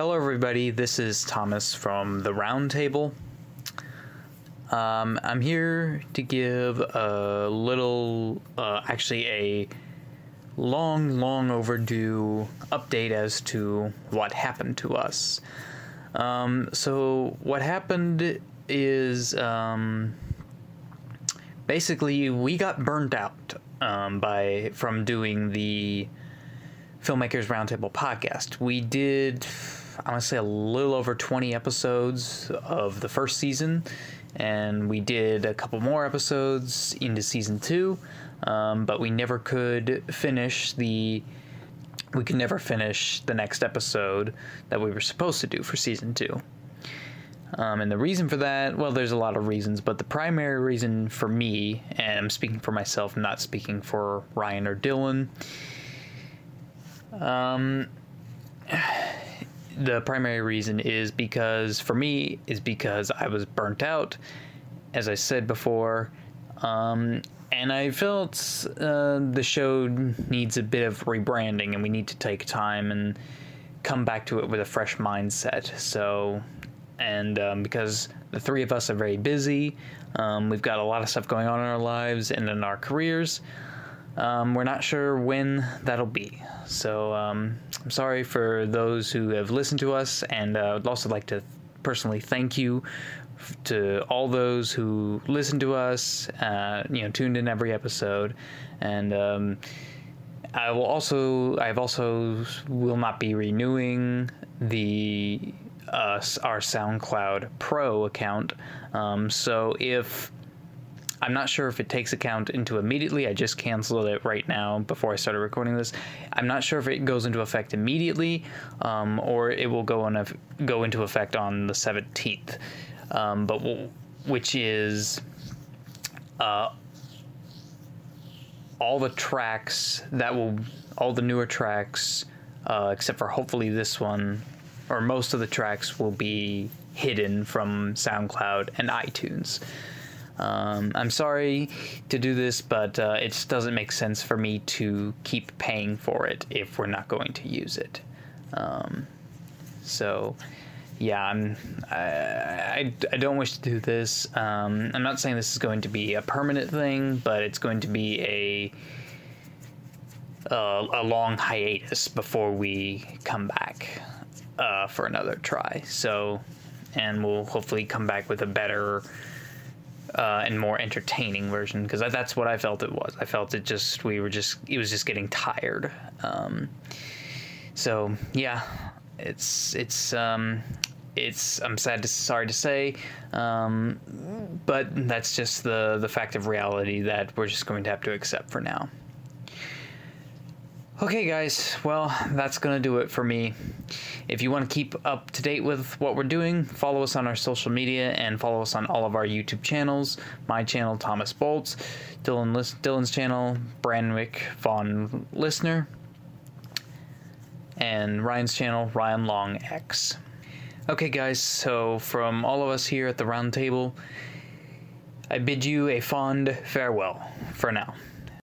Hello, everybody. This is Thomas from the Roundtable. Um, I'm here to give a little, uh, actually, a long, long overdue update as to what happened to us. Um, so, what happened is um, basically we got burnt out um, by from doing the Filmmakers Roundtable podcast. We did, I want to say, a little over 20 episodes of the first season, and we did a couple more episodes into season two, um, but we never could finish the. We could never finish the next episode that we were supposed to do for season two. Um, and the reason for that, well, there's a lot of reasons, but the primary reason for me, and I'm speaking for myself, not speaking for Ryan or Dylan, um, the primary reason is because for me is because I was burnt out, as I said before, um, and I felt uh, the show needs a bit of rebranding, and we need to take time and come back to it with a fresh mindset. So, and um, because the three of us are very busy, um, we've got a lot of stuff going on in our lives and in our careers. Um, we're not sure when that'll be. So um, I'm sorry for those who have listened to us, and uh, I'd also like to personally thank you to all those who listen to us, uh, you know, tuned in every episode, and um, I will also, I've also will not be renewing the uh, our SoundCloud Pro account. Um, so if I'm not sure if it takes account into immediately. I just canceled it right now before I started recording this. I'm not sure if it goes into effect immediately, um, or it will go on a, go into effect on the 17th. Um, but which is uh, all the tracks that will all the newer tracks, uh, except for hopefully this one, or most of the tracks will be hidden from SoundCloud and iTunes. Um, I'm sorry to do this, but uh, it just doesn't make sense for me to keep paying for it if we're not going to use it. Um, so, yeah, I'm. I, I, I, don't wish to do this. Um, I'm not saying this is going to be a permanent thing, but it's going to be a uh, a long hiatus before we come back uh, for another try. So, and we'll hopefully come back with a better uh, and more entertaining version because that's what I felt it was. I felt it just we were just it was just getting tired. Um, so yeah, it's it's um, it's I'm sad to sorry to say, um, but that's just the the fact of reality that we're just going to have to accept for now. Okay, guys, well, that's going to do it for me. If you want to keep up to date with what we're doing, follow us on our social media and follow us on all of our YouTube channels. My channel, Thomas Bolts, Dylan Dylan's channel, Branwick Vaughn Listener, and Ryan's channel, Ryan Long X. Okay, guys, so from all of us here at the round table, I bid you a fond farewell for now.